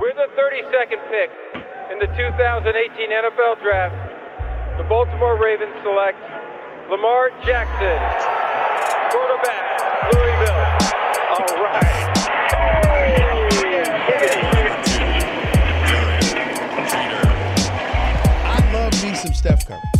With the 32nd pick in the 2018 NFL Draft, the Baltimore Ravens select Lamar Jackson, quarterback, Louisville. All right. I love me some Steph Curry.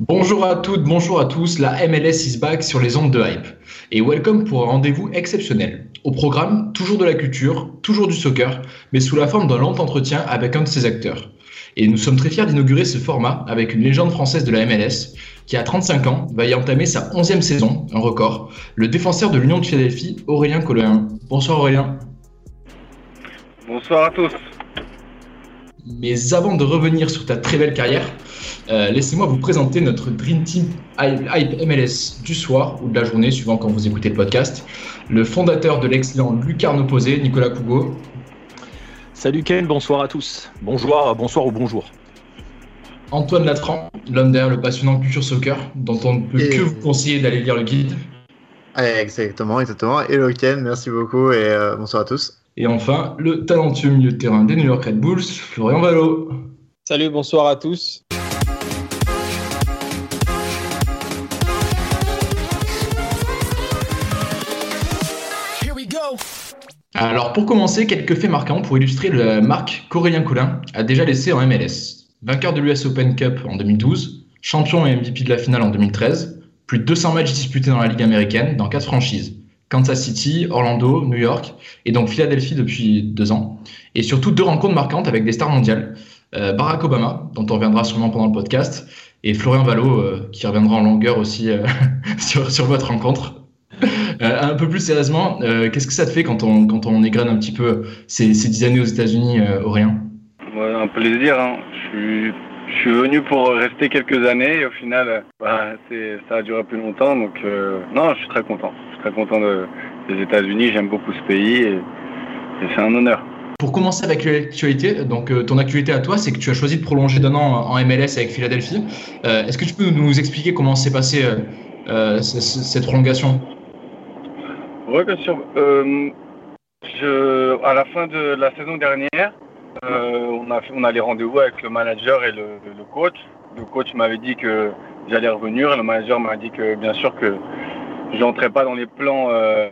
Bonjour à toutes, bonjour à tous, la MLS is back sur les ondes de hype. Et welcome pour un rendez-vous exceptionnel. Au programme, toujours de la culture, toujours du soccer, mais sous la forme d'un long entretien avec un de ses acteurs. Et nous sommes très fiers d'inaugurer ce format avec une légende française de la MLS qui, à 35 ans, va y entamer sa 11e saison, un record, le défenseur de l'Union de Philadelphie, Aurélien Colin. Bonsoir Aurélien. Bonsoir à tous. Mais avant de revenir sur ta très belle carrière, euh, laissez-moi vous présenter notre Dream Team Hype MLS du soir ou de la journée, suivant quand vous écoutez le podcast. Le fondateur de l'excellent Lucarne Opposé, Nicolas Cougo. Salut Ken, bonsoir à tous. Bonjour, bonsoir ou bonjour. Antoine Latran, l'homme derrière le passionnant Culture Soccer, dont on ne peut Et- que vous conseiller d'aller lire le guide. Exactement, exactement. Hello Ken, merci beaucoup et euh, bonsoir à tous. Et enfin, le talentueux milieu de terrain des New York Red Bulls, Florian Valo. Salut, bonsoir à tous. Alors pour commencer, quelques faits marquants pour illustrer la marque qu'Aurélien Collin a déjà laissé en MLS. Vainqueur de l'US Open Cup en 2012, champion et MVP de la finale en 2013, plus de 200 matchs disputés dans la Ligue américaine dans quatre franchises. Kansas City, Orlando, New York et donc Philadelphie depuis deux ans. Et surtout deux rencontres marquantes avec des stars mondiales. Euh, Barack Obama, dont on reviendra sûrement pendant le podcast, et Florian Valo, euh, qui reviendra en longueur aussi euh, sur, sur votre rencontre. Un peu plus sérieusement, qu'est-ce que ça te fait quand on, quand on égrène un petit peu ces, ces années aux États-Unis, Aurélien? Ouais, un plaisir. hein. Je, suis, venu pour rester quelques années et au final, bah, ça a duré plus longtemps. Donc, non, je suis très content. Suis très content de- des États-Unis. J'aime beaucoup ce pays et, et c'est un honneur. Pour commencer avec l'actualité, donc euh, ton actualité à toi, c'est que tu as choisi de prolonger d'un an en MLS avec Philadelphie. Euh, Est-ce que tu peux nous expliquer comment s'est passée euh, euh, cette prolongation? Oui, bien sûr. Euh, je, à la fin de la saison dernière, euh, on, a fait, on a les rendez-vous avec le manager et le, le coach. Le coach m'avait dit que j'allais revenir. Le manager m'a dit que bien sûr que je n'entrais pas dans les plans euh,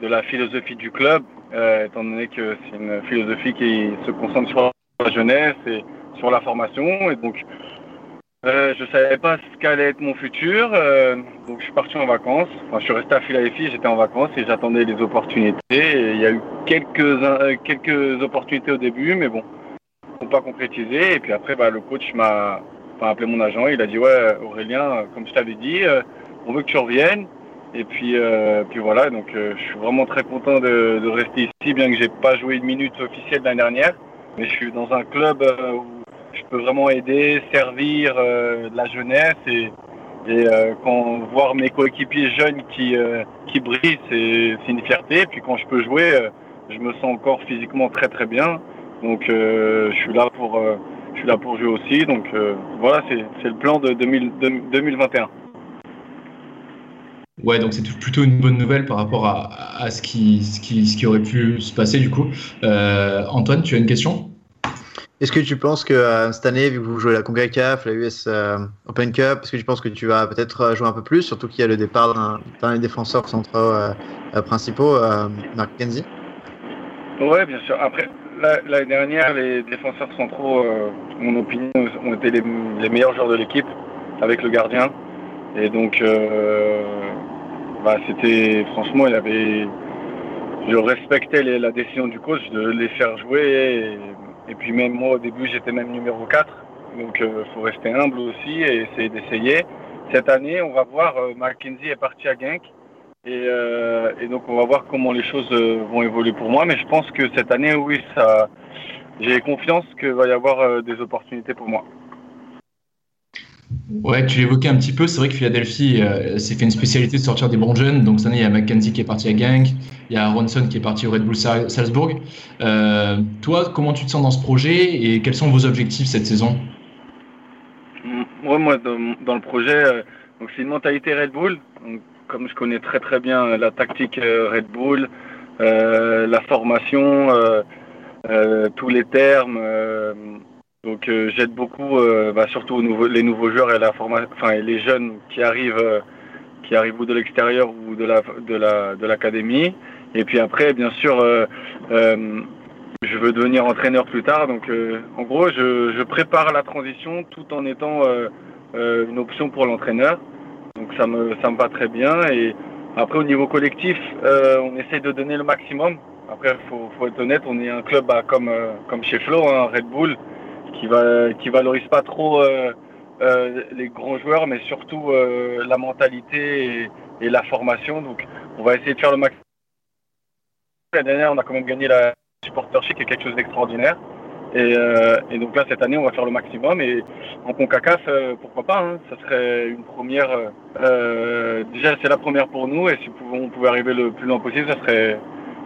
de la philosophie du club, euh, étant donné que c'est une philosophie qui se concentre sur la jeunesse et sur la formation. Et donc, euh, je savais pas ce qu'allait être mon futur, donc je suis parti en vacances. Enfin, je suis resté à Philadelphie, j'étais en vacances et j'attendais les opportunités. Il y a eu quelques quelques opportunités au début, mais bon, n'ont pas concrétisé. Et puis après, bah, le coach m'a appelé mon agent. Il a dit ouais, Aurélien, comme je t'avais dit, on veut que tu reviennes. Et puis euh, puis voilà. Donc euh, je suis vraiment très content de, de rester ici, bien que j'ai pas joué une minute officielle l'année dernière. Mais je suis dans un club euh, où je peux vraiment aider, servir euh, la jeunesse et, et euh, quand voir mes coéquipiers jeunes qui, qui brillent, c'est c'est une fierté. Et puis quand je peux jouer, je me sens encore physiquement très très bien. Donc je suis là pour je suis là pour jouer aussi. Donc voilà, c'est c'est le plan de 2000 de- 2021. Ouais, donc c'est plutôt une bonne nouvelle par rapport à, à ce, qui, ce, qui, ce qui aurait pu se passer du coup. Euh, Antoine, tu as une question? Est-ce que tu penses que euh, cette année, vu que vous jouez la CONCACAF, la US euh, Open Cup, est-ce que tu penses que tu vas peut-être jouer un peu plus, surtout qu'il y a le départ d'un des défenseurs centraux principaux, euh, Mark Kenzie Ouais, bien sûr. Après, la- l'année dernière, les défenseurs centraux, euh, mon opinion, ont été les, les meilleurs joueurs de l'équipe avec le gardien. Et donc, euh, bah, c'était franchement, il avait, je respectais la décision du coach de les faire jouer. Et, puis même moi, au début, j'étais même numéro 4. Donc, il faut rester humble aussi et essayer d'essayer. Cette année, on va voir, euh, Mackenzie est parti à Genk. Et, et, donc on va voir comment les choses vont évoluer pour moi. Mais je pense que cette année, oui, ça, j'ai confiance qu'il va y avoir des opportunités pour moi. Ouais, tu l'évoquais un petit peu. C'est vrai que Philadelphie euh, s'est fait une spécialité de sortir des bons jeunes. Donc, cette année, il y a McKenzie qui est parti à Gang, il y a Ronson qui est parti au Red Bull Salzbourg. Euh, toi, comment tu te sens dans ce projet et quels sont vos objectifs cette saison? Moi, moi dans, le projet, euh, c'est une mentalité Red Bull. comme je connais très très bien la tactique Red Bull, la formation, tous les termes donc euh, j'aide beaucoup, euh, bah, surtout les nouveaux joueurs et la enfin les jeunes qui arrivent, euh, qui arrivent ou de l'extérieur ou de la de la de l'académie. Et puis après, bien sûr, je veux devenir entraîneur plus tard. Donc en gros, je, prépare la transition tout en étant une option pour l'entraîneur. Donc ça me ça me va très bien. Et après au niveau collectif, on essaie de donner le maximum. Après, faut, faut être honnête, on est un club bah, comme comme chez Flo, hein, Red Bull qui va qui valorise pas trop euh, euh, les grands joueurs, mais surtout euh, la mentalité et, la formation. Donc, on va essayer de faire le maximum. L'année dernière, on a quand même gagné la supportership, qui est quelque chose d'extraordinaire. Et, donc là, cette année, on va faire le maximum. Et en Concacaf, pourquoi pas hein, Ça serait une première. déjà, c'est la première pour nous. Et si on pouvait arriver le plus loin possible, ça serait,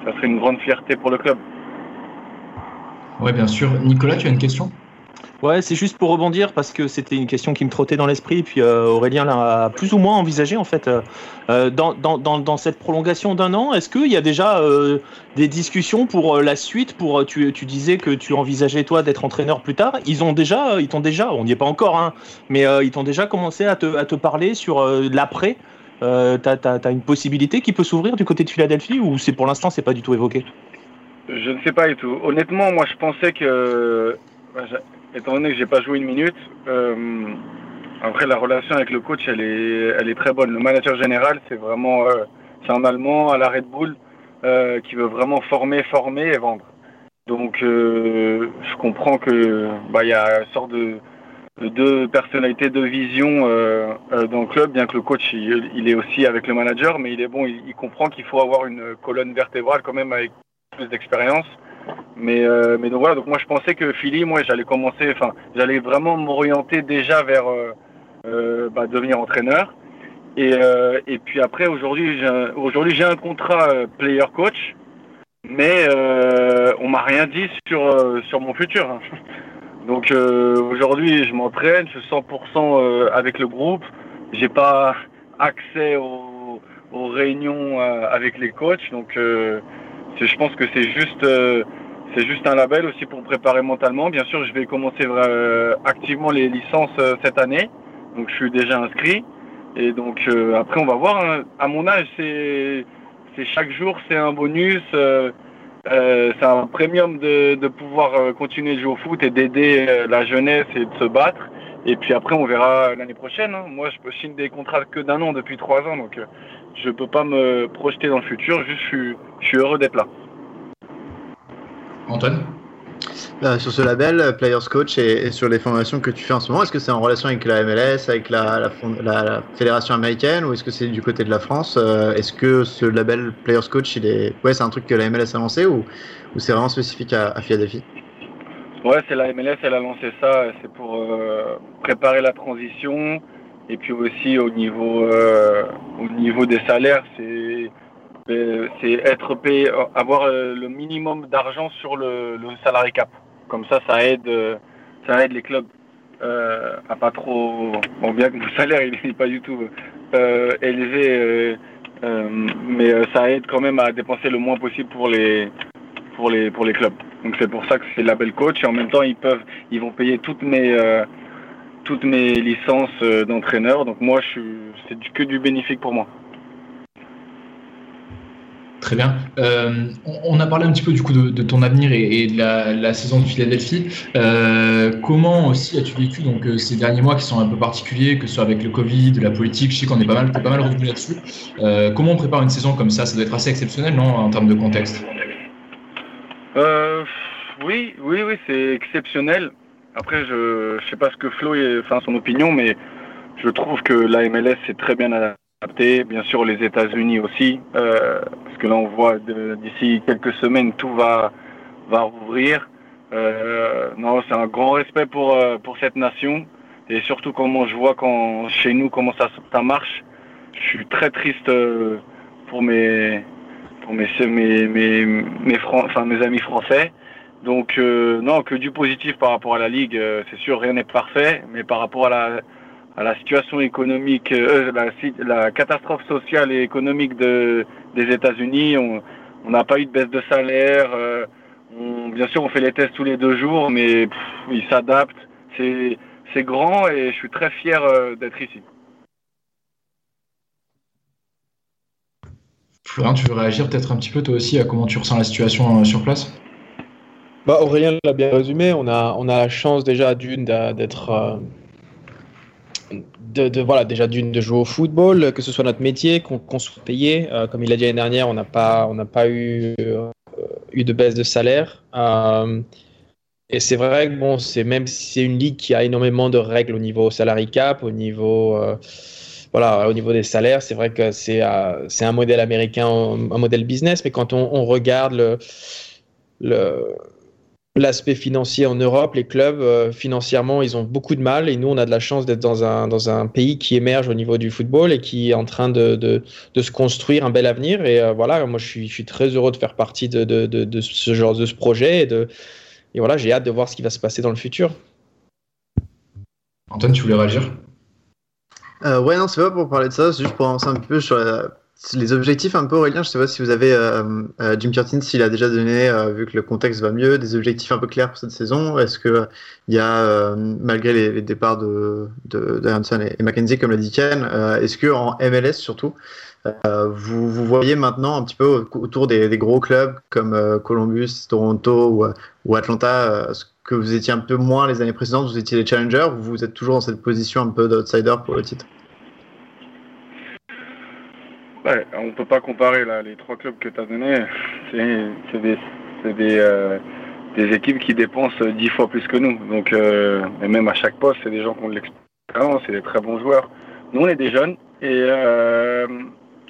ça serait une grande fierté pour le club. Oui, bien sûr. Nicolas, tu as une question? Ouais, c'est juste pour rebondir parce que c'était une question qui me trottait dans l'esprit. Et puis euh, Aurélien l'a plus ou moins envisagé en fait. Euh, dans, dans, dans, cette prolongation d'un an, est-ce qu'il y a déjà euh, des discussions pour la suite Pour tu, tu, disais que tu envisageais toi d'être entraîneur plus tard. Ils ont déjà, ils t'ont déjà, on n'y est pas encore, hein, mais ils t'ont déjà commencé à te, à te parler sur l'après. Euh, t'as as, une possibilité qui peut s'ouvrir du côté de Philadelphie ou c'est pour l'instant c'est pas du tout évoqué? Je ne sais pas du tout. Honnêtement, moi je pensais que étant donné que j'ai pas joué une minute, euh, après la relation avec le coach, elle est, elle est très bonne. Le manager général, c'est vraiment, euh, c'est un Allemand à la Red Bull euh, qui veut vraiment former, former et vendre. Donc, je comprends que bah il y a une sorte de, deux personnalités, deux visions dans le club, bien que le coach il, est aussi avec le manager, mais il est bon, il comprend qu'il faut avoir une colonne vertébrale quand même avec plus d'expérience. Mais, euh, mais donc voilà, donc moi je pensais que Philly, moi j'allais commencer, enfin j'allais vraiment m'orienter déjà vers euh, euh, bah, devenir entraîneur. Et, et puis après aujourd'hui j'ai un, aujourd'hui j'ai un contrat player coach, mais on m'a rien dit sur sur mon futur. Hein. Donc aujourd'hui je m'entraîne, je suis 100% avec le groupe, j'ai pas accès aux, réunions avec les coachs, donc je pense que c'est juste c'est juste un label aussi pour préparer mentalement. Bien sûr, je vais commencer euh, activement les licences euh, cette année. Donc, je suis déjà inscrit. Et donc, euh, après, on va voir. Hein. À mon âge, c'est chaque jour, c'est un bonus. c'est un premium de, de pouvoir continuer de jouer au foot et d'aider la jeunesse et de se battre. Et puis après, on verra l'année prochaine. Hein. Moi, je peux signer des contrats que d'un an depuis trois ans. Donc, je ne peux pas me projeter dans le futur. Juste, je suis heureux d'être là. Antoine? Euh, sur ce label, euh, Players Coach, et, sur les formations que tu fais en ce moment, est-ce que c'est en relation avec la MLS, avec la, fédération américaine, ou est-ce que c'est du côté de la France euh, Est-ce que ce label Players Coach, il est, ouais, c'est un truc que la MLS a lancé, ou, ou c'est vraiment spécifique à, à Philadelphie? Ouais, c'est la MLS, elle a lancé ça, c'est pour préparer la transition, et puis aussi au niveau, au niveau des salaires, c'est c'est être payé, avoir euh, le minimum d'argent sur le, le salary cap. Comme ça, ça aide, euh, ça aide les clubs euh, à pas trop. Bon, bien que mon salaire il n'est pas du tout élevé, mais ça aide quand même à dépenser le moins possible pour les pour les pour les clubs. Donc c'est pour ça que c'est label coach et en même temps ils peuvent ils vont payer toutes mes toutes mes licences d'entraîneur. Donc moi je c'est que du bénéfique pour moi. Très bien. Euh, on a parlé un petit peu du coup de, ton avenir et, de la, saison de Philadelphie. Euh, comment aussi as-tu vécu donc euh, ces derniers mois qui sont un peu particuliers, que ce soit avec le Covid, la politique? Je sais qu'on est pas mal, pas mal revenu là-dessus. comment on prépare une saison comme ça? Ça doit être assez exceptionnel, non, en termes de contexte? Oui, oui, oui, c'est exceptionnel. Après, je ne sais pas ce que Flo, est, enfin son opinion, mais je trouve que la MLS s'est très bien adapter. Bien sûr, les États-Unis aussi, euh, parce que là, on voit d'ici quelques semaines, tout va, va rouvrir. Euh, non, c'est un grand respect pour, euh, pour cette nation. Et surtout, comment je vois quand, chez nous comment ça, ça marche. Je suis très triste euh, pour mes, pour mes, mes, mes, mes, enfin, mes amis français. Donc, euh, non, que du positif par rapport à la Ligue. Euh, c'est sûr, rien n'est parfait. Mais par rapport à la, à la situation économique, euh, la, la, catastrophe sociale et économique de, des États-Unis, on n'a pas eu de baisse de salaire. Euh, on, bien sûr, on fait les tests tous les deux jours, mais pff, ils s'adaptent. C'est c'est grand et je suis très fier euh, d'être ici. Florent, tu veux réagir peut-être un petit peu toi aussi à comment tu ressens la situation euh, sur place? Bah, Aurélien l'a bien résumé. On a, on a la chance déjà d'une d'être. Euh, de, de, voilà, déjà d'une de jouer au football, que ce soit notre métier, qu'on qu soit payé. Euh, comme il l'a dit l'année dernière, on n'a pas, on pas eu, eu de baisse de salaire. Et c'est vrai que bon, même si c'est une ligue qui a énormément de règles au niveau salary cap, au niveau voilà, au niveau des salaires, c'est vrai que c'est euh, c'est un modèle américain, un modèle business, mais quand on, regarde l'aspect financier en Europe, les clubs euh, financièrement, ils ont beaucoup de mal et nous, on a de la chance d'être dans un, pays qui émerge au niveau du football et qui est en train de, se construire un bel avenir. Et euh, voilà, moi, je suis, très heureux de faire partie de, ce genre de ce projet et et voilà, j'ai hâte de voir ce qui va se passer dans le futur. Antoine, tu voulais réagir? Euh, Ouais, non, c'est pas pour parler de ça, c'est juste pour avancer un peu sur les objectifs un peu, Aurélien. Je sais pas si vous avez, euh, euh, Jim Curtin, s'il a déjà donné, euh, vu que le contexte va mieux, des objectifs un peu clairs pour cette saison. Est-ce que il y a, malgré les, départs de, de et, et, Mackenzie, comme l'a dit Ken, est-ce que en MLS surtout, vous, vous voyez maintenant un petit peu autour des, gros clubs comme Columbus, Toronto ou, ou Atlanta, que vous étiez un peu moins les années précédentes, vous étiez les challengers, ou vous êtes toujours dans cette position un peu d'outsider pour le titre? Ouais, on peut pas comparer là, les trois clubs que tu as donnés. C'est des, des, euh, des, équipes qui dépensent dix fois plus que nous. Donc, euh, et même à chaque poste, c'est des gens qui ont de l'expérience, c'est des très bons joueurs. Nous, on est des jeunes et, euh,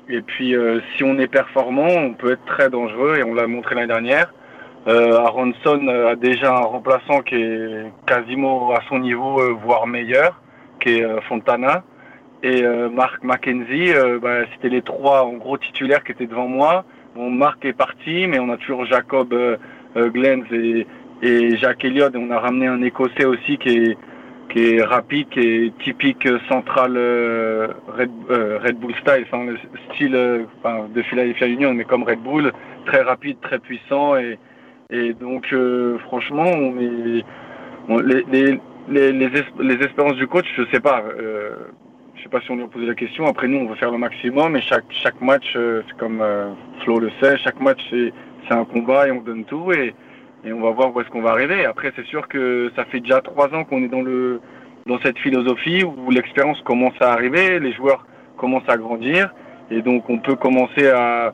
et puis si on est performant, on peut être très dangereux et on l'a montré l'année dernière. Euh, Aronson a déjà un remplaçant qui est quasiment à son niveau, voire meilleur, qui est Fontana et euh, Marc McKenzie, euh, bah, c'était les trois en gros titulaires qui étaient devant moi. Bon, Marc est parti, mais on a toujours Jacob euh, Glens et, et Jacques Elliott. Et on a ramené un Écossais aussi qui est, qui est rapide, qui est typique central Red, Red, Bull style, enfin, le style enfin, de Philadelphia Union, mais comme Red Bull, très rapide, très puissant. Et, et donc, franchement, on est, on, les, les, les, les, les espérances du coach, je sais pas. Euh, je sais pas si on lui a posé la question. Après, nous, on veut faire le maximum. Et chaque, chaque match, euh, c'est comme euh, Flo le sait, chaque match, c'est un combat et on donne tout. Et, et on va voir où est-ce qu'on va arriver. Après, c'est sûr que ça fait déjà trois ans qu'on est dans, le, dans cette philosophie où l'expérience commence à arriver, les joueurs commencent à grandir. Et donc, on peut commencer à,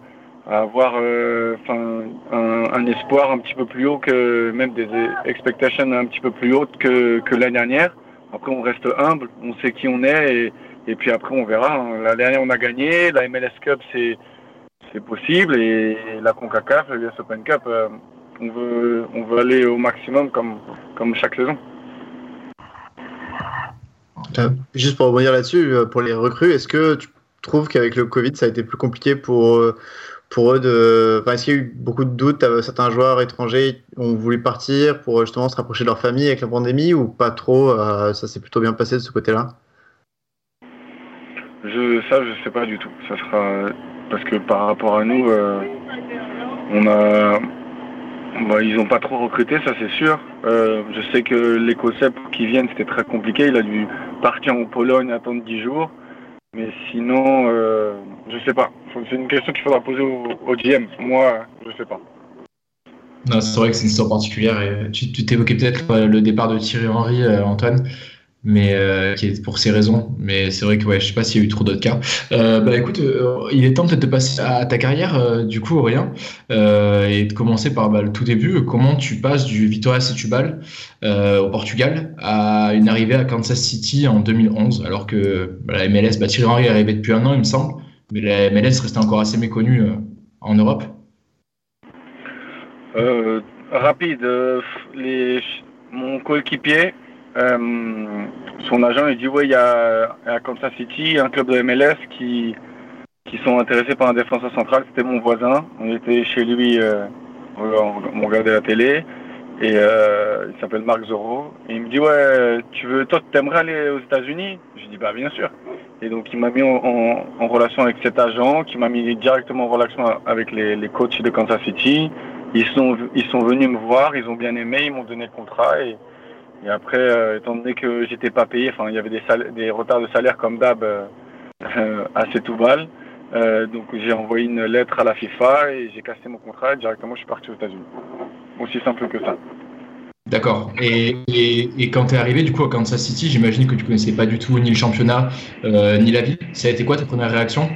avoir euh, un, espoir un petit peu plus haut que même des expectations un petit peu plus hautes que, que l'année dernière. Après, on reste humble, on sait qui on est et, et puis après, on verra. La dernière, on a gagné. La MLS Cup, c'est c'est possible. Et la CONCACAF, le US Open Cup, euh, on, veut, on veut aller au maximum comme, comme chaque saison. Euh, juste pour revenir là-dessus, pour les recrues, est-ce que tu trouves qu'avec le Covid, ça a été plus compliqué pour, pour eux de. Enfin, est-ce qu'il y a eu beaucoup de doutes Certains joueurs étrangers ont voulu partir pour justement se rapprocher de leur famille avec la pandémie ou pas trop Ça s'est plutôt bien passé de ce côté-là? Je, ça, je sais pas du tout. Ça sera parce que par rapport à nous, euh, on a, bah, ils ont pas trop recruté, ça c'est sûr. Euh, je sais que l'Écossais qui viennent, c'était très compliqué. Il a dû partir en Pologne, attendre 10 jours. Mais sinon, euh, je sais pas. C'est une question qu'il faudra poser au, GM. Moi, je sais pas. Non, c'est vrai que c'est une histoire particulière. Tu t'évoquais peut-être le départ de Thierry Henry, Antoine. Mais euh, qui est pour ces raisons. Mais c'est vrai que ouais, je sais pas s'il y a eu trop d'autres cas. Euh, bah écoute, euh, il est temps peut-être de passer à ta carrière, du coup, Aurélien, et de commencer par bah, le tout début. Comment tu passes du Vitória Setúbal au Portugal à une arrivée à Kansas City en 2011, alors que bah, la MLS, bah, Thierry Henry est arrivé depuis un an, il me semble, mais la MLS restait encore assez méconnue en Europe. rapide, les... mon coéquipier euh, son agent il dit ouais il y a à Kansas City un club de MLS qui qui sont intéressés par un défenseur central. C'était mon voisin. On était chez lui, euh, on, regardait la télé et euh, il s'appelle Marc Zorro. Et il me dit ouais tu veux toi t'aimerais aller aux États-Unis? Je dis bah bien sûr. Et donc il m'a mis en, relation avec cet agent, qui m'a mis directement en relation avec les, les coachs de Kansas City. Ils sont ils sont venus me voir, ils ont bien aimé, ils m'ont donné le contrat et après, euh, étant donné que j'étais pas payé, enfin il y avait des, des retards de salaire comme d'hab euh, assez tout mal. Euh, donc j'ai envoyé une lettre à la FIFA et j'ai cassé mon contrat et directement je suis parti aux États-Unis. Aussi simple que ça. D'accord. Et, et, quand tu es arrivé du coup à Kansas City, j'imagine que tu connaissais pas du tout ni le championnat ni la ville. Ça a été quoi ta première réaction?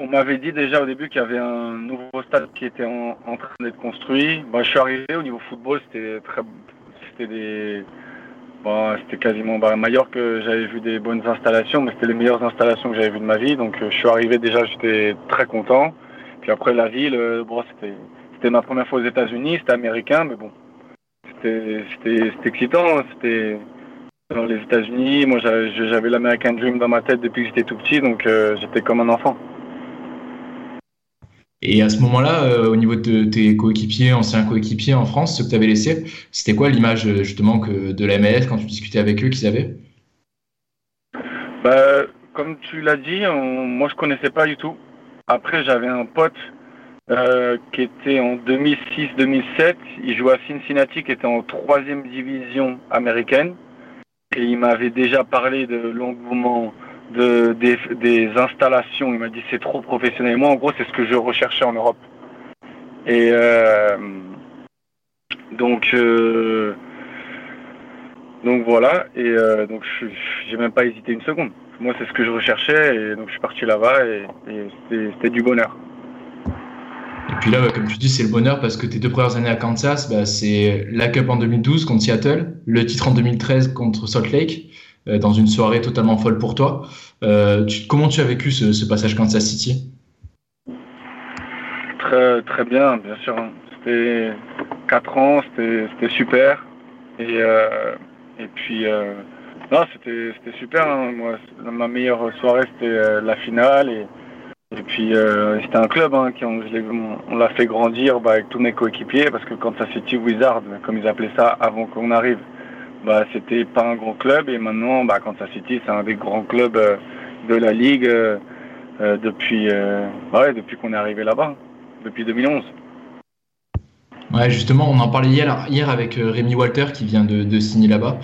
On m'avait dit déjà au début qu'il y avait un nouveau stade qui était en, train d'être construit. Bah, je suis arrivé au niveau football, c'était très, c'était des. c'était quasiment bah, que j'avais vu des bonnes installations, mais c'était les meilleures installations que j'avais vues de ma vie. Donc euh, je suis arrivé déjà, j'étais très content. Puis après la ville, euh, bon, c'était ma première fois aux États-Unis, c'était américain, mais bon, c'était excitant. Hein. C'était dans les États-Unis. Moi, j'avais l'American Dream dans ma tête depuis que j'étais tout petit, donc euh, j'étais comme un enfant. Et à ce moment-là, euh, au niveau de tes coéquipiers, anciens coéquipiers en France, ceux que tu avais laissés, c'était quoi l'image euh, justement de la MLS quand tu discutais avec eux qu'ils avaient? Bah, Comme tu l'as dit, moi je connaissais pas du tout. Après, j'avais un pote euh, qui était en 2006-2007. Il jouait à Cincinnati, qui était en troisième division américaine. Et il m'avait déjà parlé de l'engouement de, des, installations. Il m'a dit c'est trop professionnel. Moi, en gros, c'est ce que je recherchais en Europe. Et euh, donc, euh, donc voilà. Et euh, donc, j'ai même pas hésité une seconde. Moi, c'est ce que je recherchais. Et donc, je suis parti là-bas et, c'était du bonheur. Et puis là, comme tu dis, c'est le bonheur parce que tes deux premières années à Kansas, bah, c'est la Cup en 2012 contre Seattle, le titre en 2013 contre Salt Lake. Euh, dans une soirée totalement folle pour toi. Euh, comment tu as vécu ce, passage Kansas City? Très, très bien, bien sûr. C'était 4 ans, c'était super. Et, euh, et puis, non, c'était super. Hein. Moi, ma meilleure soirée, c'était la finale. Et, et puis, c'était un club hein, qui on, l'a fait grandir bah, avec tous mes coéquipiers parce que Kansas City Wizard, comme ils appelaient ça avant qu'on arrive, bah, c'était pas un grand club et maintenant bah, Kansas City c'est un des grands clubs euh, de la ligue euh, euh, depuis, bah depuis qu'on est arrivé là-bas, depuis 2011. Ouais, justement, on en parlait hier, hier avec Rémi Walter qui vient de, signer là-bas.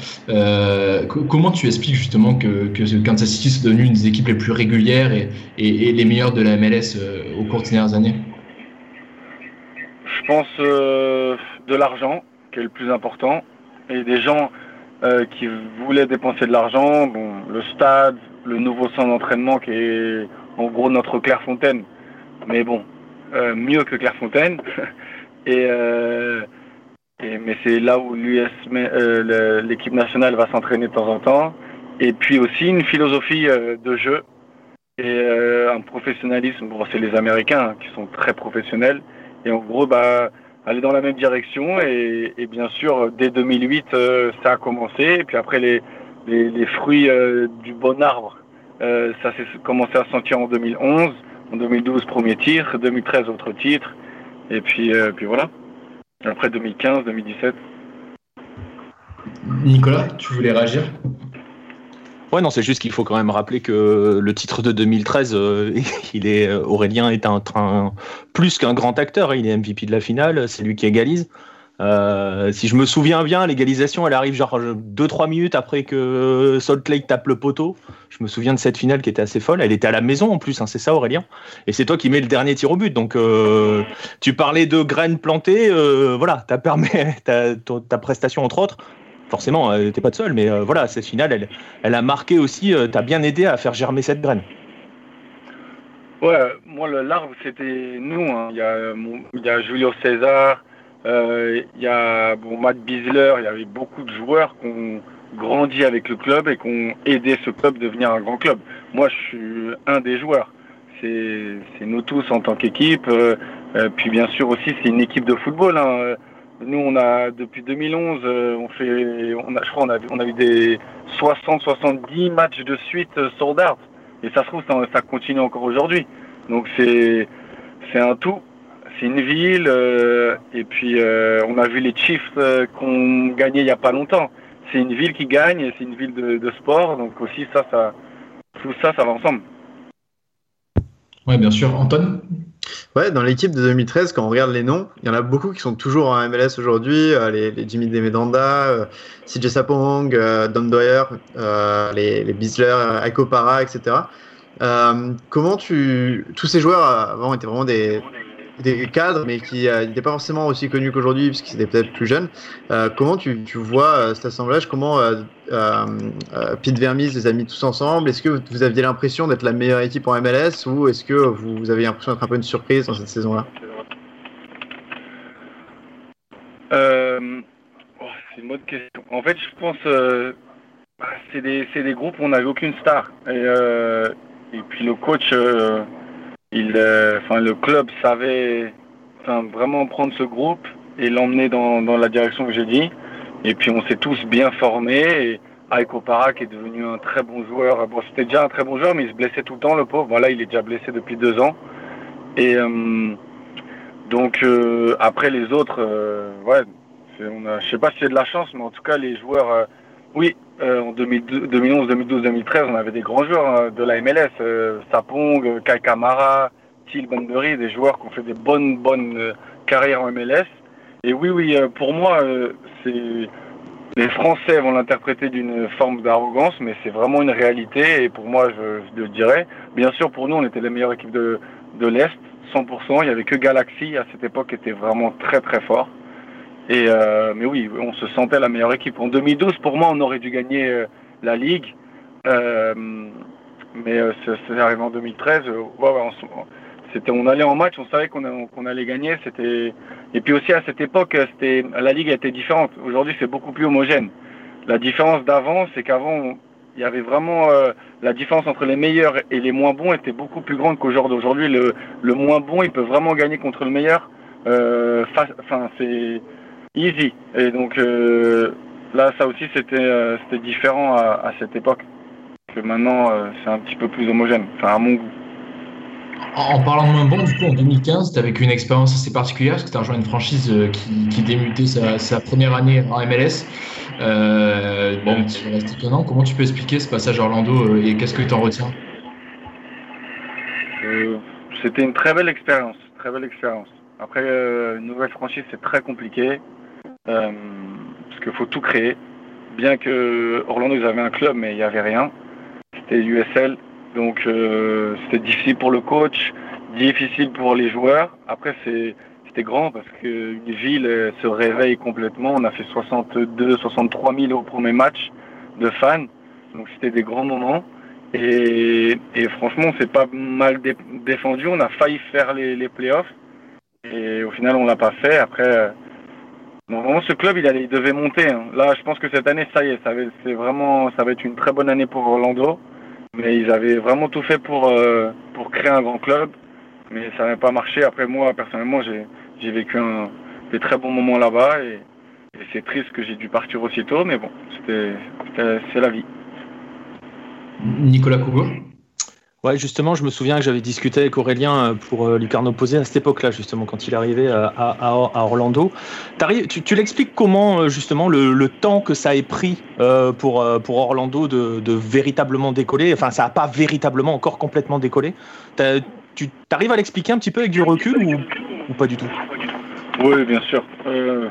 comment tu expliques justement que, que Kansas City soit devenu une des équipes les plus régulières et, et, les meilleures de la MLS au cours des dernières années? Je pense de l'argent qui est le plus important et des gens euh, qui voulaient dépenser de l'argent. Le stade, le nouveau centre d'entraînement qui est en gros notre Clairefontaine, mais bon, euh, mieux que Clairefontaine. Euh, et, mais c'est là où l'US, l'équipe nationale va s'entraîner de temps en temps. Et puis aussi une philosophie de jeu et un professionnalisme. Bon, c'est les Américains hein, qui sont très professionnels. Et en gros, bah, aller dans la même direction. Et, bien sûr, dès 2008, euh, ça a commencé. Et puis après, les, fruits euh, du bon arbre, euh, ça s'est commencé à sentir en 2011. En 2012, premier titre. 2013, autre titre. Et puis, puis voilà. Après 2015, 2017. Nicolas, tu voulais réagir? Ouais, non, c'est juste qu'il faut quand même rappeler que le titre de 2013, euh, il est euh, Aurélien est un train plus qu'un grand acteur. Il est MVP de la finale, c'est lui qui égalise. Euh, si je me souviens bien, l'égalisation, elle arrive genre 2-3 minutes après que Salt Lake tape le poteau. Je me souviens de cette finale qui était assez folle. Elle était à la maison en plus, hein, c'est ça Aurélien? Et c'est toi qui mets le dernier tir au but. Donc tu parlais de graines plantées. voilà, as permis ta, prestation entre autres forcément, euh, t'es pas de seul, mais euh, voilà, cette finale, elle, elle a marqué aussi, euh, t'as bien aidé à faire germer cette graine. Ouais, moi l'arbre c'était nous. hein. Il y a il y a Julio César, euh, il y a Matt Bisler, il y avait beaucoup de joueurs qui ont grandi avec le club et qui ont aidé ce club à devenir un grand club. Moi je suis un des joueurs. C'est nous tous en tant qu'équipe. euh, puis bien sûr aussi c'est une équipe de football. hein. Nous on a depuis 2011, euh, on fait, on a, je crois on a, on a eu des 60-70 matchs de suite euh, sold out. Et ça se trouve, ça, ça continue encore aujourd'hui. Donc c'est c'est un tout. C'est une ville. euh, et puis euh, on a vu les Chiefs euh, qu'on gagné il y a pas longtemps. C'est une ville qui gagne. C'est une ville de, de sport. Donc aussi ça, ça, tout ça, ça va ensemble. Ouais, bien sûr. Anton Ouais, dans l'équipe de 2013, quand on regarde les noms, il y en a beaucoup qui sont toujours en MLS aujourd'hui. euh, les, les Jimmy Demedanda, euh, CJ Sapong, euh, Dom Dwyer, euh, les, les Bisler, euh, Aiko Para, etc. Euh, comment tu. Tous ces joueurs euh, avant étaient vraiment des, des cadres, mais qui euh, n'étaient pas forcément aussi connus qu'aujourd'hui, puisqu'ils étaient peut-être plus jeunes. Euh, comment tu, vois euh, cet assemblage? Comment Pete Vermis les a mis tous ensemble? Est-ce que vous, aviez l'impression d'être la meilleure équipe en MLS ou est-ce que vous, vous avez l'impression d'être un peu une surprise dans cette saison-là? Oh, c'est une bonne question. En fait, je pense euh, bah, c'est des, groupes où on n'avait aucune star. Et, puis le coach, euh, le club savait vraiment prendre ce groupe et l'emmener dans, la direction que j'ai dit. Et puis on s'est tous bien formés. Et Aiko Para qui est devenu un très bon joueur. Bon, c'était déjà un très bon joueur, mais il se blessait tout le temps, le pauvre. Voilà, il est déjà blessé depuis deux ans. Et euh, donc euh, après les autres, euh, ouais, on a, je sais pas si c'est de la chance, mais en tout cas les joueurs, oui, euh, en 2002 2011, 2012, 2013, on avait des grands joueurs euh, de la MLS, euh, Sapong, euh, Kai Kamara, Thiel Bunbury, des joueurs qui ont fait des bonnes bonnes carrières en MLS. Et oui, oui, pour moi, les Français vont l'interpréter d'une forme d'arrogance, mais c'est vraiment une réalité. Et pour moi, je, le dirais. Bien sûr, pour nous, on était la meilleure équipe de, de l'Est, 100%. Il y avait que Galaxy à cette époque qui était vraiment très très fort. Et euh, mais oui, on se sentait la meilleure équipe. En 2012, pour moi, on aurait dû gagner euh, la Ligue. Euh, mais euh, c'est c'est arrivé en 2013. euh, ouais, ouais, c'était, on allait en match, on savait qu'on, allait gagner. C'était et puis aussi à cette époque, euh, c'était la Ligue était différente. Aujourd'hui, c'est beaucoup plus homogène. La différence d'avant, c'est qu'avant, il y avait vraiment euh, la différence entre les meilleurs et les moins bons était beaucoup plus grande qu'aujourd'hui. Aujourd'hui, le, le moins bon, il peut vraiment gagner contre le meilleur. Euh, Enfin, c'est easy. Et donc euh, là, ça aussi, c'était euh, c'était différent à, à cette époque. Que maintenant, euh, c'est un petit peu plus homogène. Enfin, à mon goût. En en parlant de moins bon, du coup, en 2015, tu as vécu une expérience assez particulière parce que tu as rejoint une franchise qui, qui débutait sa, sa première année en MLS. Bon, tu restes étonnant. Comment tu peux expliquer ce passage à Orlando et qu'est-ce que tu en retiens C'était une très belle expérience, très belle expérience. Après, une nouvelle franchise, c'est très compliqué parce qu'il faut tout créer. Bien que Orlando, ils avaient un club, mais il n'y avait rien. C'était USL, donc euh, c'était difficile pour le coach, difficile pour les joueurs. Après, c'était grand parce qu'une ville euh, se réveille complètement. On a fait 62, 63 000 au premier match de fans, donc c'était des grands moments. Et, franchement, on s'est pas mal dé- défendu. On a failli faire les, les playoffs. Et au final, on l'a pas fait. Après, vraiment, ce club, il, allait, il devait monter. hein. Là, je pense que cette année, ça y est, ça c'est vraiment, ça va être une très bonne année pour Orlando. Mais ils avaient vraiment tout fait pour, euh, pour créer un grand club. Mais ça n'a pas marché. Après, moi, personnellement, j'ai, j'ai vécu un, des très bons moments là-bas. Et, et c'est triste que j'ai dû partir aussitôt. Mais bon, c'était- c'est la vie. Nicolas Cougo Ouais, justement, je me souviens que j'avais discuté avec Aurélien euh, pour euh, Lucarno Posé à cette époque-là, justement, quand il arrivé euh, à, à- Orlando. Tu tu l'expliques comment, justement, le, le temps que ça ait pris pour, pour Orlando de, de véritablement décoller? Enfin, ça n'a pas véritablement encore complètement décollé. Tu arrives à l'expliquer un petit peu avec du recul ou, pas du tout? Oui, bien sûr.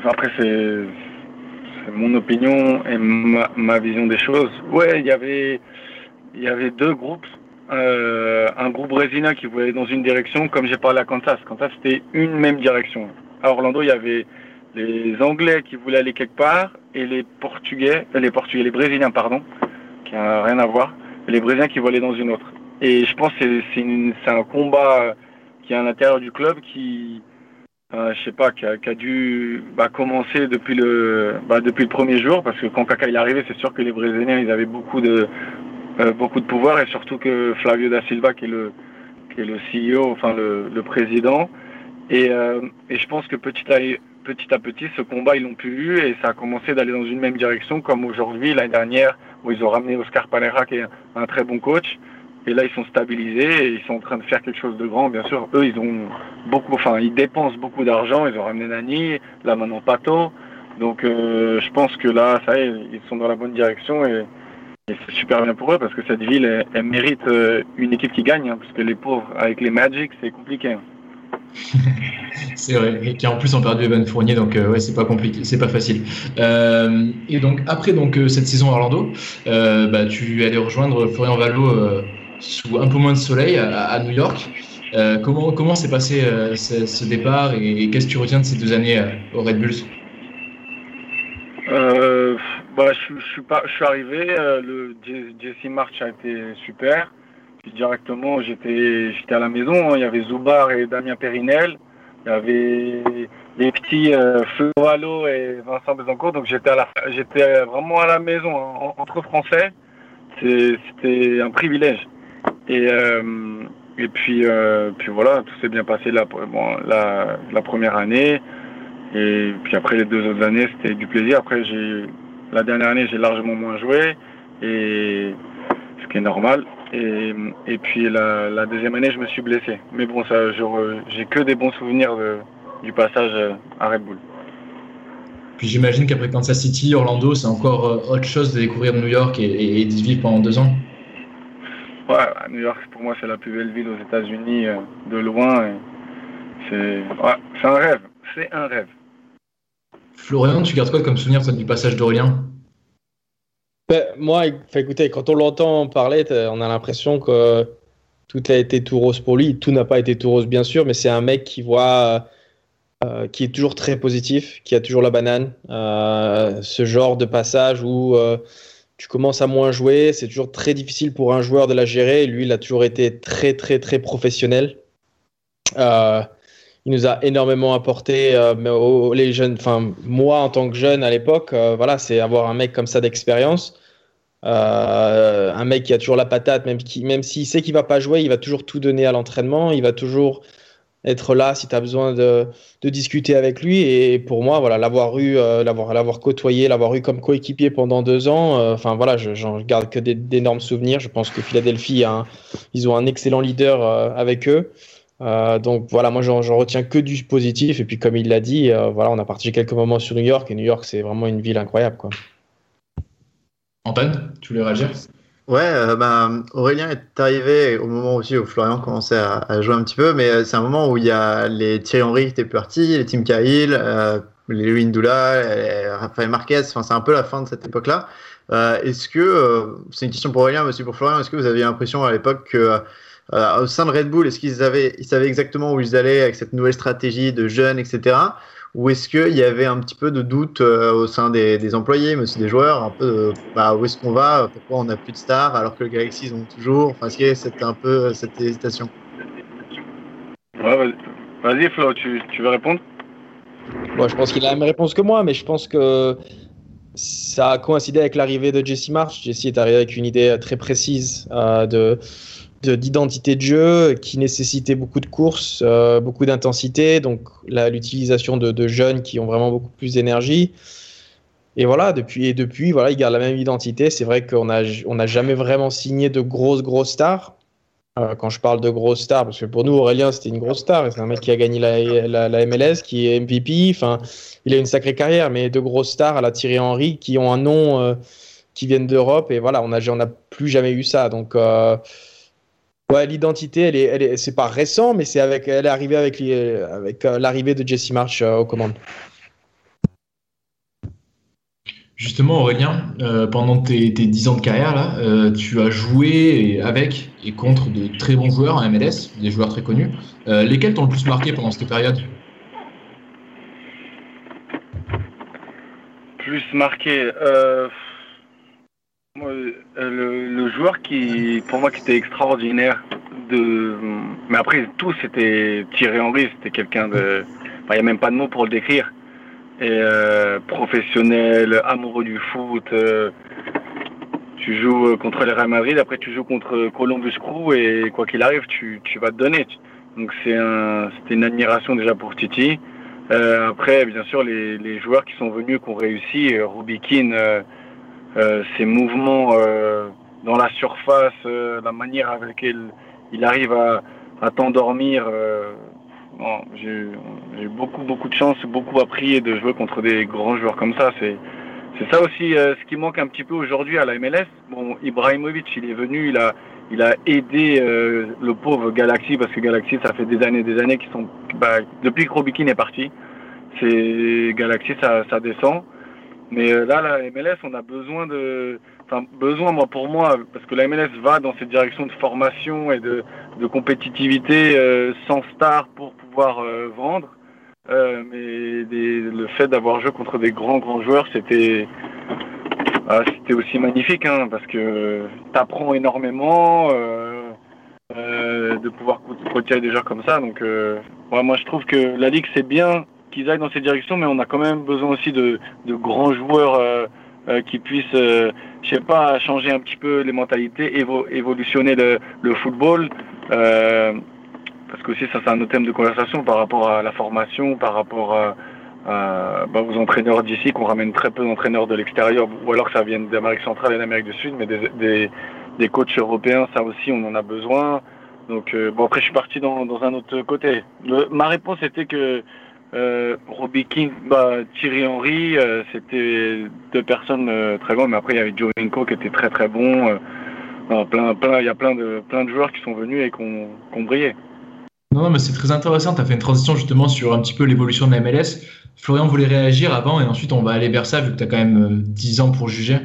Après, c'est mon opinion et ma, ma vision des choses. Ouais, il y avait il y avait deux groupes. Euh, un groupe brésilien qui voulait aller dans une direction, comme j'ai parlé à Kansas. Kansas, c'était une même direction. À Orlando, il y avait les Anglais qui voulaient aller quelque part et les Portugais, euh, les Portugais, les Brésiliens, pardon, qui n'a rien à voir, les Brésiliens qui vont aller dans une autre. Et je pense que c'est un combat qui est à l'intérieur du club qui, euh, je sais pas, qui a, dû bah, commencer depuis le, bah, depuis le premier jour, parce que quand Kaka est arrivé, c'est sûr que les Brésiliens, ils avaient beaucoup de, euh, beaucoup de pouvoir, et surtout que Flavio da Silva, qui est le, qui est le CEO, enfin le, le président, et, euh, et, je pense que petit à, petit à petit, ce combat, ils l'ont plus eu, et ça a commencé d'aller dans une même direction, comme aujourd'hui, l'année dernière, où ils ont ramené Oscar Panera, qui est un très bon coach, et là, ils sont stabilisés et ils sont en train de faire quelque chose de grand. Bien sûr, eux, ils ont beaucoup, enfin, ils dépensent beaucoup d'argent. Ils ont ramené Nani, là maintenant Pato. Donc, euh, je pense que là, ça y est, ils sont dans la bonne direction et, c'est super bien pour eux parce que cette ville, elle, mérite euh, une équipe qui gagne, hein, parce que les pauvres, avec les Magic, c'est compliqué. Hein. c'est vrai, et qui en plus ont perdu Evan Fournier, donc euh, ouais, c'est pas compliqué, c'est pas facile. et donc après donc cette saison à Orlando, bah, tu allais rejoindre Florian Vallo sous un peu moins de soleil à, New York. Euh, comment comment s'est passé euh, ce, départ et, qu'est-ce que tu retiens de ces deux années euh, au Red Bulls bah, je, suis pas, je suis arrivé, le Jesse March a été super. directement, j'étais à la maison. Hein. Il y avait Zubar et Damien Périnel. Il y avait les petits Flo et Vincent Besancourt. Donc j'étais à la, j'étais vraiment à la maison hein. entre Français. C'était un privilège. Et, euh, et puis, euh, puis voilà, tout s'est bien passé la, bon, la, la, première année. Et puis après les deux autres années, c'était du plaisir. Après, j'ai la dernière année, j'ai largement moins joué, et ce qui est normal. Et, et puis la, la, deuxième année, je me suis blessé. Mais bon, ça, j'ai que des bons souvenirs de, du passage à Red Bull. Puis j'imagine qu'après Kansas City, Orlando, c'est encore euh, autre chose de découvrir New York et, et d'y vivre pendant deux ans. Ouais, New York, pour moi, c'est la plus belle ville aux États-Unis euh, de loin. C'est ouais, un rêve. C'est un rêve. Florian, tu gardes quoi comme souvenir du passage d'Aurélien? Ben, Moi, écoutez, quand on l'entend parler, on a l'impression que tout a été tout rose pour lui. Tout n'a pas été tout rose, bien sûr, mais c'est un mec qui voit. Euh, qui est toujours très positif, qui a toujours la banane. Euh, ce genre de passage où tu commences à moins jouer, c'est toujours très difficile pour un joueur de la gérer. Lui, il a toujours été très, très, très professionnel. Euh, il nous a énormément apporté, euh, les jeunes, enfin, moi en tant que jeune à l'époque, euh, voilà, c'est avoir un mec comme ça d'expérience. un mec qui a toujours la patate, même, qui, même s'il sait qu'il va pas jouer, il va toujours tout donner à l'entraînement, il va toujours être là si tu as besoin de, discuter avec lui. Et pour moi, voilà, l'avoir eu, euh, l'avoir, l'avoir côtoyé, l'avoir eu comme coéquipier pendant deux ans, euh, enfin voilà, je, j'en garde que d'énormes souvenirs. Je pense que Philadelphie, ils ont un excellent leader euh, avec eux. Donc voilà, moi j'en, retiens que du positif. Et puis comme il l'a dit, voilà, on a partagé quelques moments sur New York et New York c'est vraiment une ville incroyable. Quoi. Antoine, tu voulais réagir? Ouais, euh, ben, Aurélien est arrivé au moment aussi où Florian commençait à, jouer un petit peu, mais euh, c'est un moment où il y a les Thierry Henry qui étaient partis, les Tim Cahill, euh, les Louis Ndoula, Raphaël Marquez, enfin, c'est un peu la fin de cette époque-là. est-ce que, c'est une question pour Aurélien, mais aussi pour Florian, est-ce que vous aviez l'impression à l'époque que au sein de Red Bull, est-ce qu'ils avaient, ils savaient exactement où ils allaient avec cette nouvelle stratégie de jeunes, etc. Ou est-ce qu'il y avait un petit peu de doute euh, au sein des, employés, mais aussi des joueurs, un peu bah, où est-ce qu'on va, pourquoi on n'a plus de stars alors que le Galaxy ils ont toujours, enfin, est-ce qu'il y a un peu euh, cette hésitation? Ouais, Vas-y Flo, tu, tu veux répondre? Moi, Je pense qu'il a la même réponse que moi, mais je pense que ça a coïncidé avec l'arrivée de Jesse March. Jesse est arrivé avec une idée très précise euh, de d'identité de, jeu qui nécessitait beaucoup de courses, euh, beaucoup d'intensité, donc l'utilisation de, jeunes qui ont vraiment beaucoup plus d'énergie. Et voilà, depuis, et depuis, voilà, il garde la même identité. C'est vrai qu'on n'a on a jamais vraiment signé de grosses, grosses stars. Euh, quand je parle de grosses stars, parce que pour nous, Aurélien, c'était une grosse star. C'est un mec qui a gagné la, la, MLS, qui est MVP. Enfin, il a une sacrée carrière, mais de grosses stars à la Thierry Henry qui ont un nom, euh, qui viennent d'Europe. Et voilà, on n'a on a plus jamais eu ça. Donc, Ouais, l'identité, elle est, elle est, c'est pas récent, mais c'est avec, elle est arrivée avec, avec euh, l'arrivée de Jesse March euh, aux commandes. Justement, Aurélien, euh, pendant tes, tes, 10 ans de carrière, là, tu as joué avec et contre de très bons joueurs en MLS, des joueurs très connus. lesquels t'ont le plus marqué pendant cette période? Plus marqué. Euh, le, joueur qui, pour moi, qui était extraordinaire. De, mais après, tout, c'était Thierry Henry. C'était quelqu'un de. Il n'y a même pas de mots pour le décrire. Et euh, professionnel, amoureux du foot. euh, tu joues contre le Real Madrid, après tu joues contre Columbus Crew et quoi qu'il arrive, tu, tu vas te donner. Donc c'est c'était une admiration déjà pour Titi. Après, bien sûr, les, les joueurs qui sont venus, qui ont réussi, Rubikin, ses mouvements euh, dans la surface, euh, la manière avec laquelle il arrive à, à t'endormir. euh, bon, j'ai eu beaucoup, beaucoup de chance, beaucoup appris de jouer contre des grands joueurs comme ça. C'est, c'est ça aussi euh, ce qui manque un petit peu aujourd'hui à la MLS. Bon, Ibrahimovic, il est venu, il a, il a aidé euh, le pauvre Galaxy parce que Galaxy, ça fait des années, des années qu'ils sont, bah, depuis que Robikin est parti, c'est Galaxy, ça, ça descend. Mais euh, là, la MLS, on a besoin de, enfin besoin, moi pour moi, parce que la MLS va dans cette direction de formation et de, de compétitivité euh, sans star pour pouvoir euh, vendre. Euh, mais des- le fait d'avoir joué contre des grands grands joueurs, c'était ah, c'était aussi magnifique, hein, parce que t'apprends énormément euh, euh, de pouvoir côtoyer des joueurs comme ça. Donc, ouais, moi je trouve que la ligue c'est bien qu'ils aillent dans cette direction, mais on a quand même besoin aussi de, de grands joueurs euh, euh, qui puissent, euh, je sais pas, changer un petit peu les mentalités, évo- évolutionner le, le football. Parce que aussi ça c'est un autre thème de conversation par rapport à la formation, par rapport à, à, bah, aux entraîneurs d'ici, qu'on ramène très peu d'entraîneurs de l'extérieur, ou alors que ça vienne d'Amérique centrale et d'Amérique du Sud, mais des, des, des coachs européens, ça aussi on en a besoin. Donc bon après je suis parti dans, dans un autre côté. Ma réponse était que euh, Robbie King, bah, Thierry Henry, euh, c'était deux personnes euh, très bonnes, mais après il y avait Jovinko qui était très très bon. euh, il y a plein de, joueurs qui sont venus et qui ont, brillé. Non, mais c'est très intéressant. Tu as fait une transition justement sur un petit peu l'évolution de la MLS. Florian voulait réagir avant et ensuite on va aller vers ça vu que tu as quand même euh, 10 ans pour juger.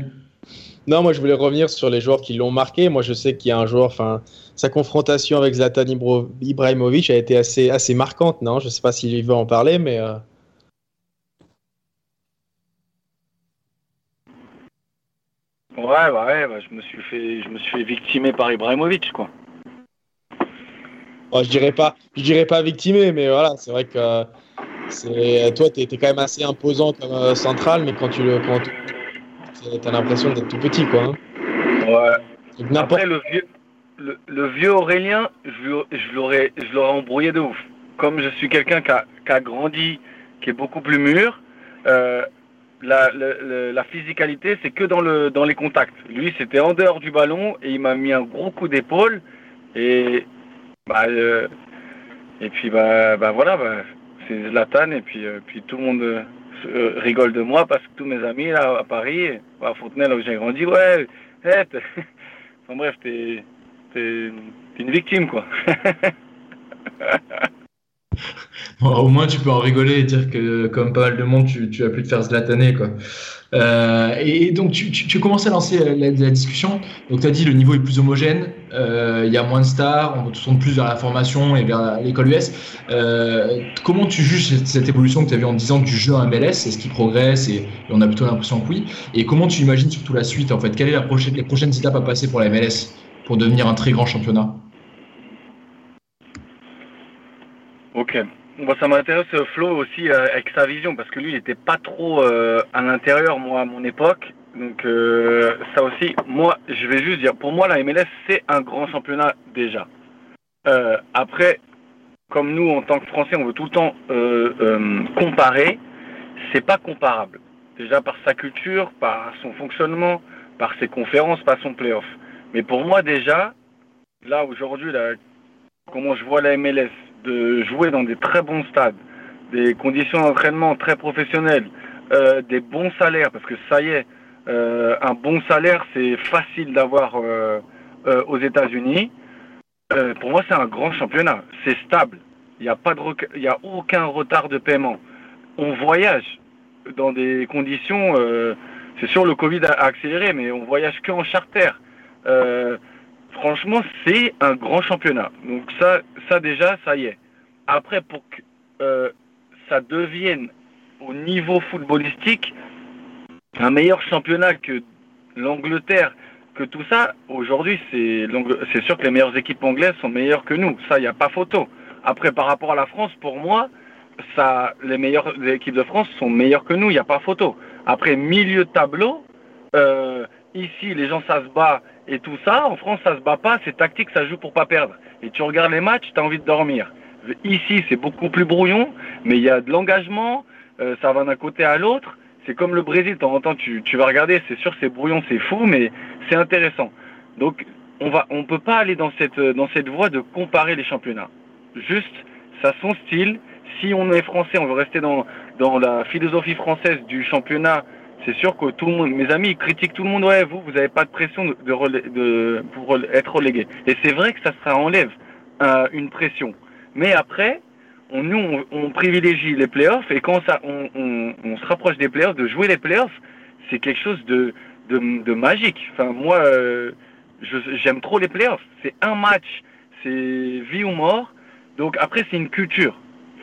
Non, moi je voulais revenir sur les joueurs qui l'ont marqué. Moi je sais qu'il y a un joueur, enfin, sa confrontation avec Zlatan Ibro- Ibrahimovic a été assez, assez marquante, non? Je sais pas s'il veut en parler, mais. euh, Ouais, bah ouais, bah, je me suis fait, je me suis fait victimer par Ibrahimovic, quoi. bon, je dirais pas, je dirais pas victimé, mais voilà, c'est vrai que euh, toi t'es, t'es quand même assez imposant comme euh, central, mais quand tu le, quand tu, t'as l'impression d'être tout petit, quoi. hein. Ouais. Donc, Après, le vieux, le, le vieux Aurélien, je, je l'aurais, embrouillé de ouf. Comme je suis quelqu'un qui a, qui a grandi, qui est beaucoup plus mûr, euh, la, le- la physicalité, c'est que dans, le, dans les contacts. Lui, c'était en dehors du ballon et il m'a mis un gros coup d'épaule. Et, bah, euh, et puis, bah, bah voilà, bah, c'est Zlatan. Et puis, euh, puis tout le monde euh, euh, rigole de moi parce que tous mes amis là à Paris, à Fontenay, là où j'ai grandi, ouais, hey, t'es- enfin bref, t'es une victime, quoi. Au moins, tu peux en rigoler et dire que, comme pas mal de monde, tu, as pu te faire zlataner, quoi. Euh, et, donc, tu, commencé à lancer la, discussion. Donc, tu as dit le niveau est plus homogène, il y a moins de stars, on tourne plus vers la formation et vers l'école US. Euh, comment tu juges cette, évolution que tu as vue en 10 ans du jeu en MLS Est-ce qu'il progresse et, on a plutôt l'impression que oui? Et comment tu imagines surtout la suite, en fait? Quelles sont la prochaine, les prochaines étapes à passer pour la MLS pour devenir un très grand championnat? Ok. Bon, ça m'intéresse euh, Flo aussi euh, avec sa vision parce que lui il était pas trop euh, à l'intérieur moi à mon époque. Donc euh, ça aussi, moi je vais juste dire, pour moi la MLS c'est un grand championnat déjà. Euh, après, comme nous en tant que Français on veut tout le temps euh, euh, comparer, c'est pas comparable. Déjà par sa culture, par son fonctionnement, par ses conférences, par son playoff. Mais pour moi déjà, là aujourd'hui, là, comment je vois la MLS, de jouer dans des très bons stades, des conditions d'entraînement très professionnelles, euh, des bons salaires, parce que ça y est, euh, un bon salaire, c'est facile d'avoir euh, euh, aux États-Unis. Pour moi, c'est un grand championnat. C'est stable. Il n'y a pas de, il y a aucun retard de paiement. On voyage dans des conditions. c'est sûr, le Covid a accéléré, mais on voyage que en charter. Franchement, c'est un grand championnat. Donc ça, ça déjà, ça y est. Après, pour que ça devienne au niveau footballistique, un meilleur championnat que l'Angleterre, que tout ça, aujourd'hui, c'est sûr que les meilleures équipes anglaises sont meilleures que nous. Ça, il n'y a pas photo. Après, par rapport à la France, pour moi, les meilleures équipes de France sont meilleures que nous. Il n'y a pas photo. Après, milieu de tableau, euh, ici, les gens, ça se bat et tout ça. En France, ça se bat pas. C'est tactique, ça joue pour pas perdre. Et tu regardes les matchs, tu as envie de dormir. Ici, c'est beaucoup plus brouillon, mais il y a de l'engagement. Euh, ça va d'un côté à l'autre. C'est comme le Brésil, de temps tu, tu vas regarder, c'est sûr, c'est brouillon, c'est fou, mais c'est intéressant. Donc, on va, on peut pas aller dans cette, dans cette voie de comparer les championnats. Juste, ça son style. Si on est français, on veut rester dans, dans la philosophie française du championnat c'est sûr que tout le monde, mes amis, critiquent tout le monde. Ouais, vous, vous n'avez pas de pression de, de, pour être relégué. Et c'est vrai que ça, ça enlève euh, une pression. Mais après, on, nous, on, privilégie les playoffs et quand ça, on, on, se rapproche des playoffs, de jouer les playoffs, c'est quelque chose de, de, magique. Enfin, moi, euh, j'aime trop les playoffs. C'est un match, c'est vie ou mort. Donc après, c'est une culture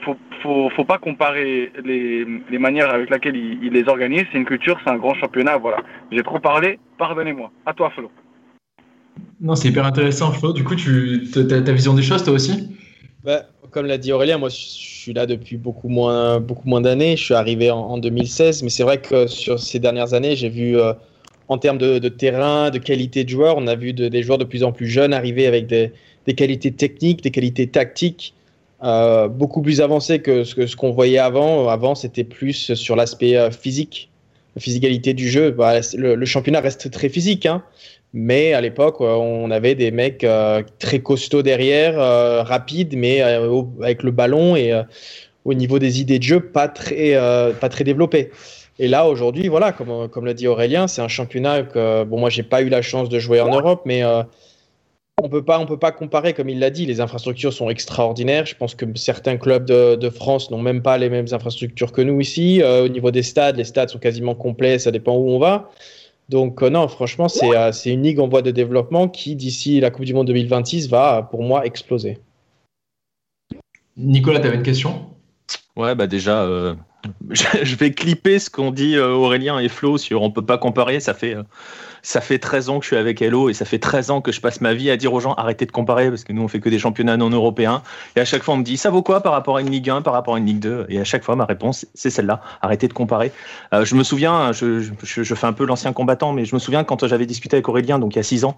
faut, faut, faut pas comparer les, les manières avec lesquelles il, les organise. C'est une culture, c'est un grand championnat. Voilà. J'ai trop parlé. Pardonnez-moi. À toi, Flo. Non, c'est hyper intéressant, Flo. Du coup, tu as ta vision des choses, toi aussi? Bah, Comme l'a dit Aurélien, moi, je suis là depuis beaucoup moins, beaucoup moins d'années. Je suis arrivé en, 2016, mais c'est vrai que sur ces dernières années, j'ai vu, euh, en termes de, terrain, de qualité de joueurs, on a vu des joueurs de plus en plus jeunes arriver avec des, des qualités techniques, des qualités tactiques. Euh, beaucoup plus avancé que ce qu'on ce qu'on voyait avant. Avant, c'était plus sur l'aspect euh, physique, la physicalité du jeu. Bah, le, championnat reste très physique, hein. mais à l'époque, euh, on avait des mecs très costauds derrière, rapides, mais avec le ballon et au niveau des idées de jeu, pas très, pas très développées. Et là, aujourd'hui, voilà, comme, comme l'a dit Aurélien, c'est un championnat que, bon, moi, j'ai pas eu la chance de jouer en Europe, mais on peut pas, on peut pas comparer, comme il l'a dit, les infrastructures sont extraordinaires. Je pense que certains clubs de, France n'ont même pas les mêmes infrastructures que nous ici. Euh, au niveau des stades, les stades sont quasiment complets, ça dépend où on va. Donc euh, non, franchement, euh, c'est une ligue en voie de développement qui, d'ici la Coupe du Monde 2026, va, pour moi, exploser. Nicolas, tu avais une question? Ouais, bah déjà, je vais clipper ce qu'ont dit Aurélien et Flo sur on peut pas comparer. Ça fait ça fait 13 ans que je suis avec Hello et ça fait 13 ans que je passe ma vie à dire aux gens arrêtez de comparer parce que nous on fait que des championnats non européens. Et à chaque fois on me dit ça vaut quoi par rapport à une Ligue 1, par rapport à une Ligue 2 Et à chaque fois ma réponse c'est celle-là arrêtez de comparer. Euh, je me souviens, je, je, fais un peu l'ancien combattant, mais je me souviens quand j'avais discuté avec Aurélien, donc il y a 6 ans,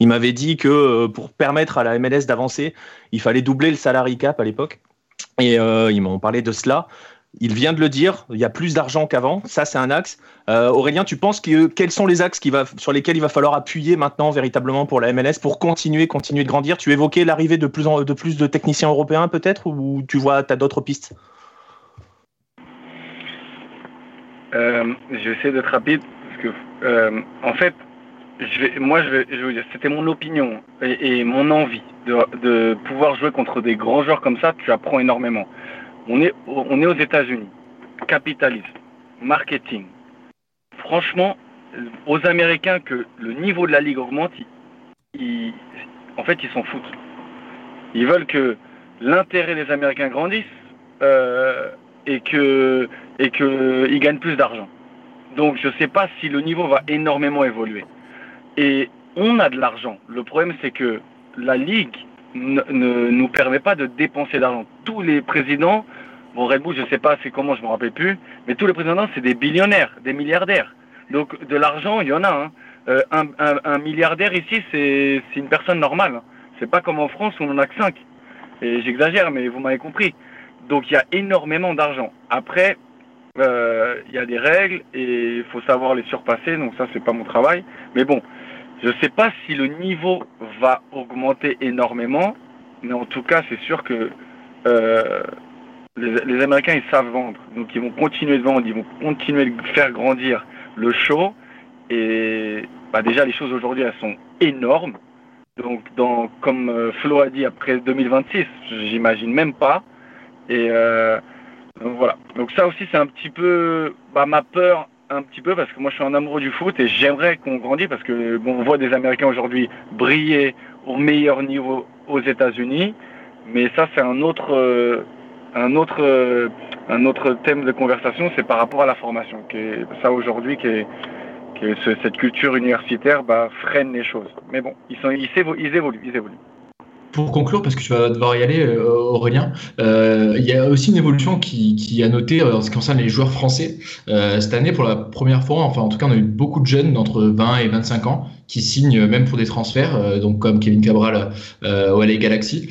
il m'avait dit que euh, pour permettre à la MLS d'avancer, il fallait doubler le salary cap à l'époque. Et euh, ils m'ont parlé de cela. Il vient de le dire, il y a plus d'argent qu'avant, ça c'est un axe. Euh, Aurélien, tu penses que quels sont les axes sur lesquels il va falloir appuyer maintenant véritablement pour la MLS pour continuer, continuer de grandir? Tu évoquais l'arrivée de plus, en, de plus de techniciens européens peut-être ou tu vois, tu as d'autres pistes? Euh, Je vais essayer d'être rapide parce que euh, en fait, vais, moi je vais, je dire, c'était mon opinion et, mon envie de pouvoir jouer contre des grands joueurs comme ça, tu apprends énormément. On est, on est aux États-Unis. Capitalisme, marketing. Franchement, aux Américains que le niveau de la ligue augmente, en fait, ils s'en foutent. Ils veulent que l'intérêt des Américains grandisse euh, et que et qu'ils gagnent plus d'argent. Donc, je ne sais pas si le niveau va énormément évoluer. Et on a de l'argent. Le problème, c'est que la ligue ne, nous permet pas de dépenser d'argent. Tous les présidents, bon Red Bull, je sais pas c'est comment, je me rappelle plus, mais tous les présidents, c'est des billionnaires, des milliardaires. Donc de l'argent, il y en a. Hein. Euh, un, milliardaire ici, c'est une personne normale. Hein. C'est pas comme en France où on en a que 5. Et j'exagère, mais vous m'avez compris. Donc il y a énormément d'argent. Après, euh, il y a des règles et il faut savoir les surpasser. Donc ça, c'est pas mon travail. Mais bon, je ne sais pas si le niveau va augmenter énormément, mais en tout cas, c'est sûr que euh, les, Américains, ils savent vendre. Donc, ils vont continuer de vendre, ils vont continuer de faire grandir le show. Et bah, déjà, les choses aujourd'hui, elles sont énormes. Donc, comme euh, Flo a dit, après 2026, j'imagine même pas. Et euh, donc voilà. Donc ça aussi, c'est un petit peu bah, ma peur un petit peu parce que moi je suis un amoureux du foot et j'aimerais qu'on grandisse parce que bon, on voit des Américains aujourd'hui briller au meilleur niveau aux États-Unis, mais ça c'est un autre euh, un autre, euh, un autre thème de conversation, c'est par rapport à la formation. Qui est, ça aujourd'hui, qui est, ce- cette culture universitaire bah, freine les choses. Mais bon, ils, sont, ils, ils évoluent, ils évoluent. Pour conclure, parce que tu vas devoir y aller, euh, Aurélien, euh, il y a aussi une évolution qui, a noté euh, en ce qui concerne les joueurs français. Cette année, pour la première fois, enfin en tout cas, on a eu beaucoup de jeunes d'entre 20 et 25 ans qui signent même pour des transferts, donc comme Kevin Cabral au LA Galaxy.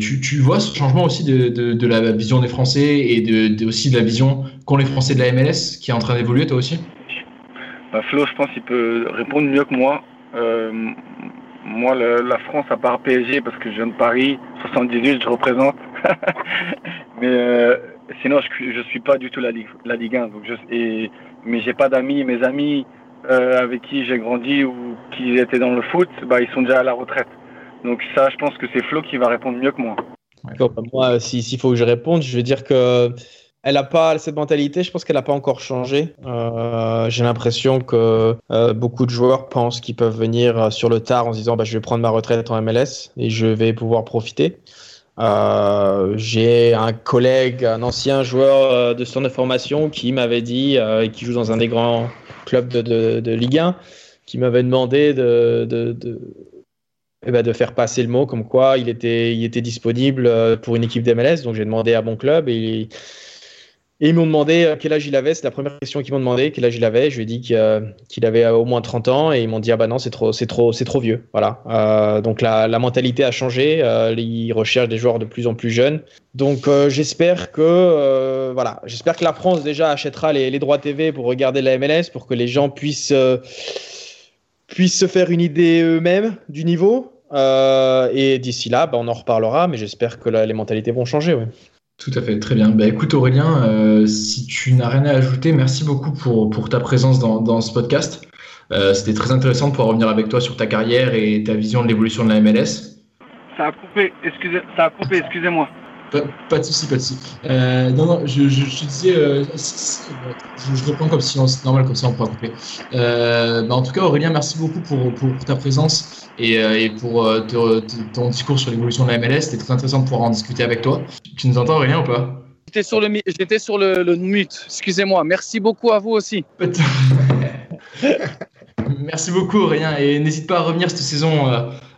Tu, vois ce changement aussi de, la vision des Français et aussi de la vision qu'ont les Français de la MLS qui est en train d'évoluer, toi aussi? Bah, Flo, je pense qu'il peut répondre mieux que moi. Moi, le- la France, à part PSG, parce que je viens de Paris, 78, je représente. mais euh, sinon, je, je suis pas du tout la Ligue, la Ligue 1. Donc je, et, mais j'ai pas d'amis. Mes amis euh, avec qui j'ai grandi ou qui étaient dans le foot, bah, ils sont déjà à la retraite. Donc ça, je pense que c'est Flo qui va répondre mieux que moi. Bah, moi, si- s'il faut que je réponde, je vais dire que elle a pas cette mentalité. Je pense qu'elle n'a pas encore changé. Euh, J'ai l'impression que euh, beaucoup de joueurs pensent qu'ils peuvent venir euh, sur le tard en se disant bah, je vais prendre ma retraite en MLS et je vais pouvoir profiter. J'ai un collègue, un ancien joueur de centre de formation qui m'avait dit, et qui joue dans un des grands clubs de, de- Ligue 1, qui m'avait demandé de, de- de- eh ben, de faire passer le mot comme quoi il était, il était disponible pour une équipe d'MLS. Donc j'ai demandé à mon club et, et ils m'ont demandé euh, quel âge il avait. C'est la première question qu'ils m'ont demandé, quel âge il avait. Je lui ai dit qu'il euh, qu'il avait euh, au moins 30 ans et ils m'ont dit ah bah non c'est trop, trop, trop vieux. Voilà. Donc la, mentalité a changé. Ils recherchent des joueurs de plus en plus jeunes. Donc j'espère que voilà, que la France déjà achètera les, droits TV pour regarder la MLS pour que les gens puissent puissent se faire une idée eux-mêmes du niveau. Et d'ici là, bah, on en reparlera, mais j'espère que la- les mentalités vont changer. Tout à fait, très bien. Bah, écoute Aurélien, euh, si tu n'as rien à ajouter, merci beaucoup pour, pour ta présence dans, dans ce podcast. Euh, C'était très intéressant de pouvoir revenir avec toi sur ta carrière et ta vision de l'évolution de la MLS. Ça a coupé, excusez, Pas, pas de souci, pas de souci. Euh, non, non, je, je, disais, euh, je, je reprends comme si on- c'est normal, comme ça on pourra couper. Euh, bah, en tout cas, Aurélien, merci beaucoup pour, pour, pour ta présence et, euh, et pour te- ton discours sur l'évolution de la MLS. C'était très intéressant de pouvoir en discuter avec toi. Tu nous entends, Aurélien, ou pas? J'étais sur le, j'étais sur le, le mute, excusez-moi. Merci beaucoup à vous aussi. Merci beaucoup Aurélien et n'hésite pas à revenir cette saison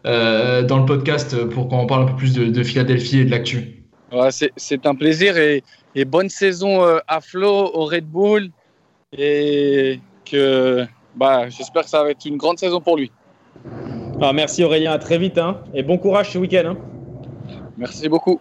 dans le podcast pour qu'on parle un peu plus de, de Philadelphie et de l'actu. Ouais, c'est, un plaisir et, et bonne saison euh, à Flo, au Red Bull. Et que bah, j'espère que ça va être une grande saison pour lui. Ah, merci Aurélien, à très vite. hein. et bon courage ce week-end. hein. Merci beaucoup.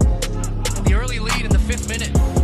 minute.